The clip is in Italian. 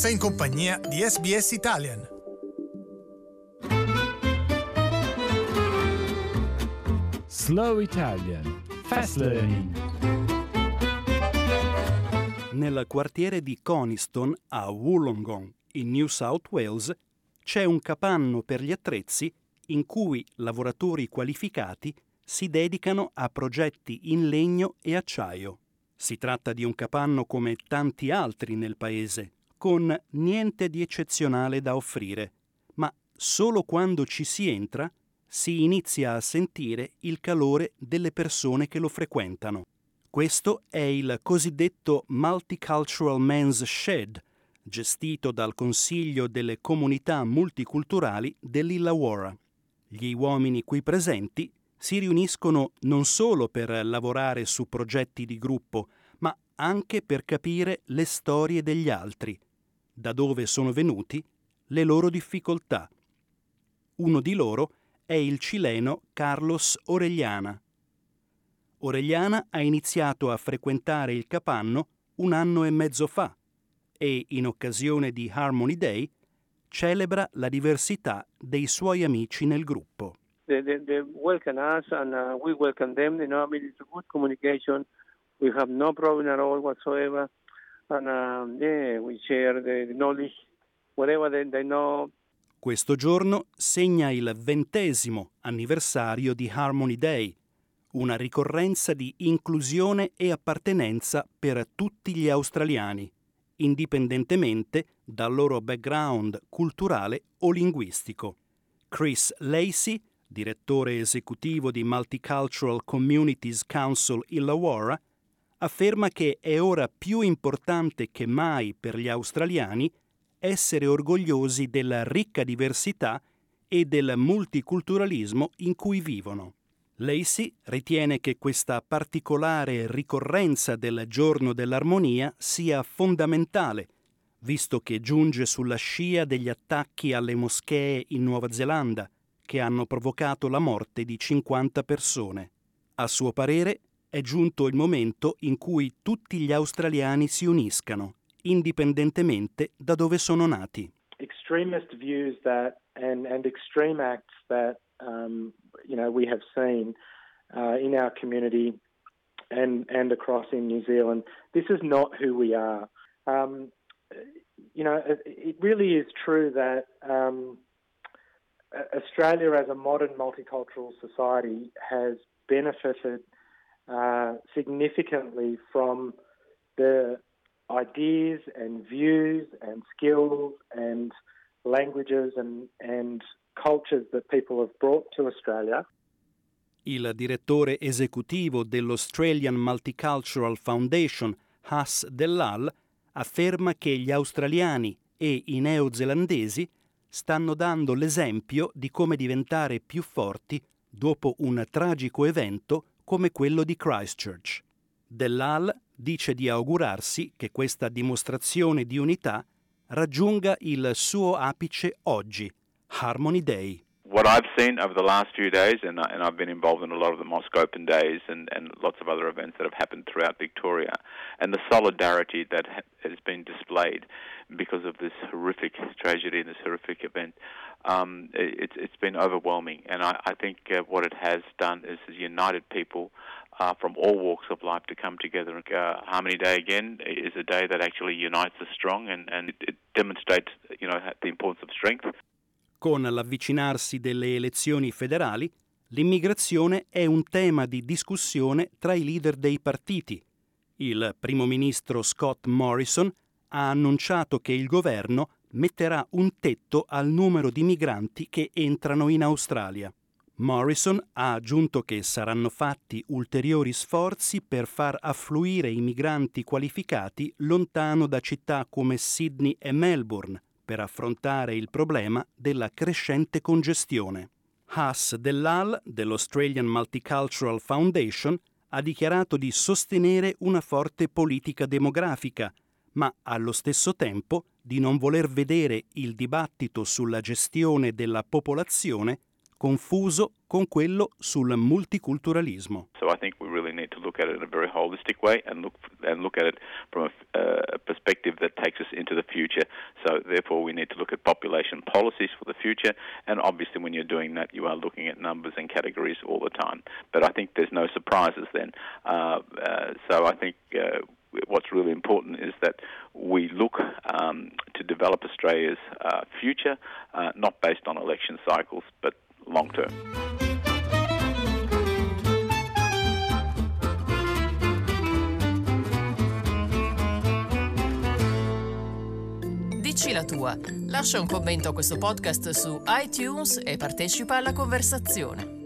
Sei in compagnia di SBS Italian. Slow Italian Fast Learning Nel quartiere di Coniston, a Wollongong, in New South Wales, c'è un capanno per gli attrezzi in cui lavoratori qualificati si dedicano a progetti in legno e acciaio. Si tratta di un capanno come tanti altri nel paese, con niente di eccezionale da offrire, ma solo quando ci si entra si inizia a sentire il calore delle persone che lo frequentano. Questo è il cosiddetto Multicultural Men's Shed, gestito dal Consiglio delle Comunità Multiculturali dell'Illawarra. Gli uomini qui presenti si riuniscono non solo per lavorare su progetti di gruppo, ma anche per capire le storie degli altri, da dove sono venuti, le loro difficoltà. Uno di loro è il cileno Carlos Oregliana. Oregliana ha iniziato a frequentare il capanno un anno e mezzo fa e, in occasione di Harmony Day, celebra la diversità dei suoi amici nel gruppo. They, they, they welcome us and uh, we welcome them. You know, I mean, it's a good communication. We have no problem at all whatsoever. They know. Questo giorno segna il ventesimo anniversario di Harmony Day, una ricorrenza di inclusione e appartenenza per tutti gli australiani, indipendentemente dal loro background culturale o linguistico. Chris Lacey, direttore esecutivo di Multicultural Communities Council Illawarra, afferma che è ora più importante che mai per gli australiani essere orgogliosi della ricca diversità e del multiculturalismo in cui vivono. Lacey ritiene che questa particolare ricorrenza del giorno dell'armonia sia fondamentale, visto che giunge sulla scia degli attacchi alle moschee in Nuova Zelanda, che hanno provocato la morte di 50 persone. A suo parere è giunto il momento in cui tutti gli australiani si uniscano, indipendentemente da dove sono nati. Extremist views that and, and extreme acts that um, you know we have seen uh, in our community and and across in New Zealand. This is not who we are. Um, you know, it, it, really is true that um, Australia, as a modern multicultural society, has benefited uh, significantly from the ideas and views and skills and languages and, and cultures that people have brought to Australia. Il direttore esecutivo dell'Australian Multicultural Foundation, Haas Dellal, afferma che gli australiani e i neozelandesi stanno dando l'esempio di come diventare più forti dopo un tragico evento come quello di Christchurch. Dellal dice di augurarsi che questa dimostrazione di unità raggiunga il suo apice oggi, Harmony Day. What I've seen over the last few days, and, and I've been involved in a lot of the Mosque Open Days and, and lots of other events that have happened throughout Victoria, and the solidarity that ha- has been displayed because of this horrific tragedy and this horrific event, um, it, it's been overwhelming. And I, I think uh, what it has done is has united people uh, from all walks of life to come together. Uh, Harmony Day again is a day that actually unites us strong and, and it, it demonstrates, you know, the importance of strength. Con l'avvicinarsi delle elezioni federali, l'immigrazione è un tema di discussione tra i leader dei partiti. Il primo ministro Scott Morrison ha annunciato che il governo metterà un tetto al numero di migranti che entrano in Australia. Morrison ha aggiunto che saranno fatti ulteriori sforzi per far affluire i migranti qualificati lontano da città come Sydney e Melbourne per affrontare il problema della crescente congestione. Haas Dellal dell'Australian Multicultural Foundation ha dichiarato di sostenere una forte politica demografica, ma allo stesso tempo di non voler vedere il dibattito sulla gestione della popolazione confuso con quello sul multiculturalismo. So I think we really need to look at it in a very holistic way and look and look at it from a, uh, perspective that takes us into the future. So therefore we need to look at population policies for the future and obviously when you're doing that you are looking at numbers and categories all the time. But I think there's no surprises then. Uh, uh, so I think uh, what's really important is that we look um, to develop Australia's uh, future, uh, not based on election cycles, but long term. Dici la tua. Lascia un commento a questo podcast su iTunes e partecipa alla conversazione.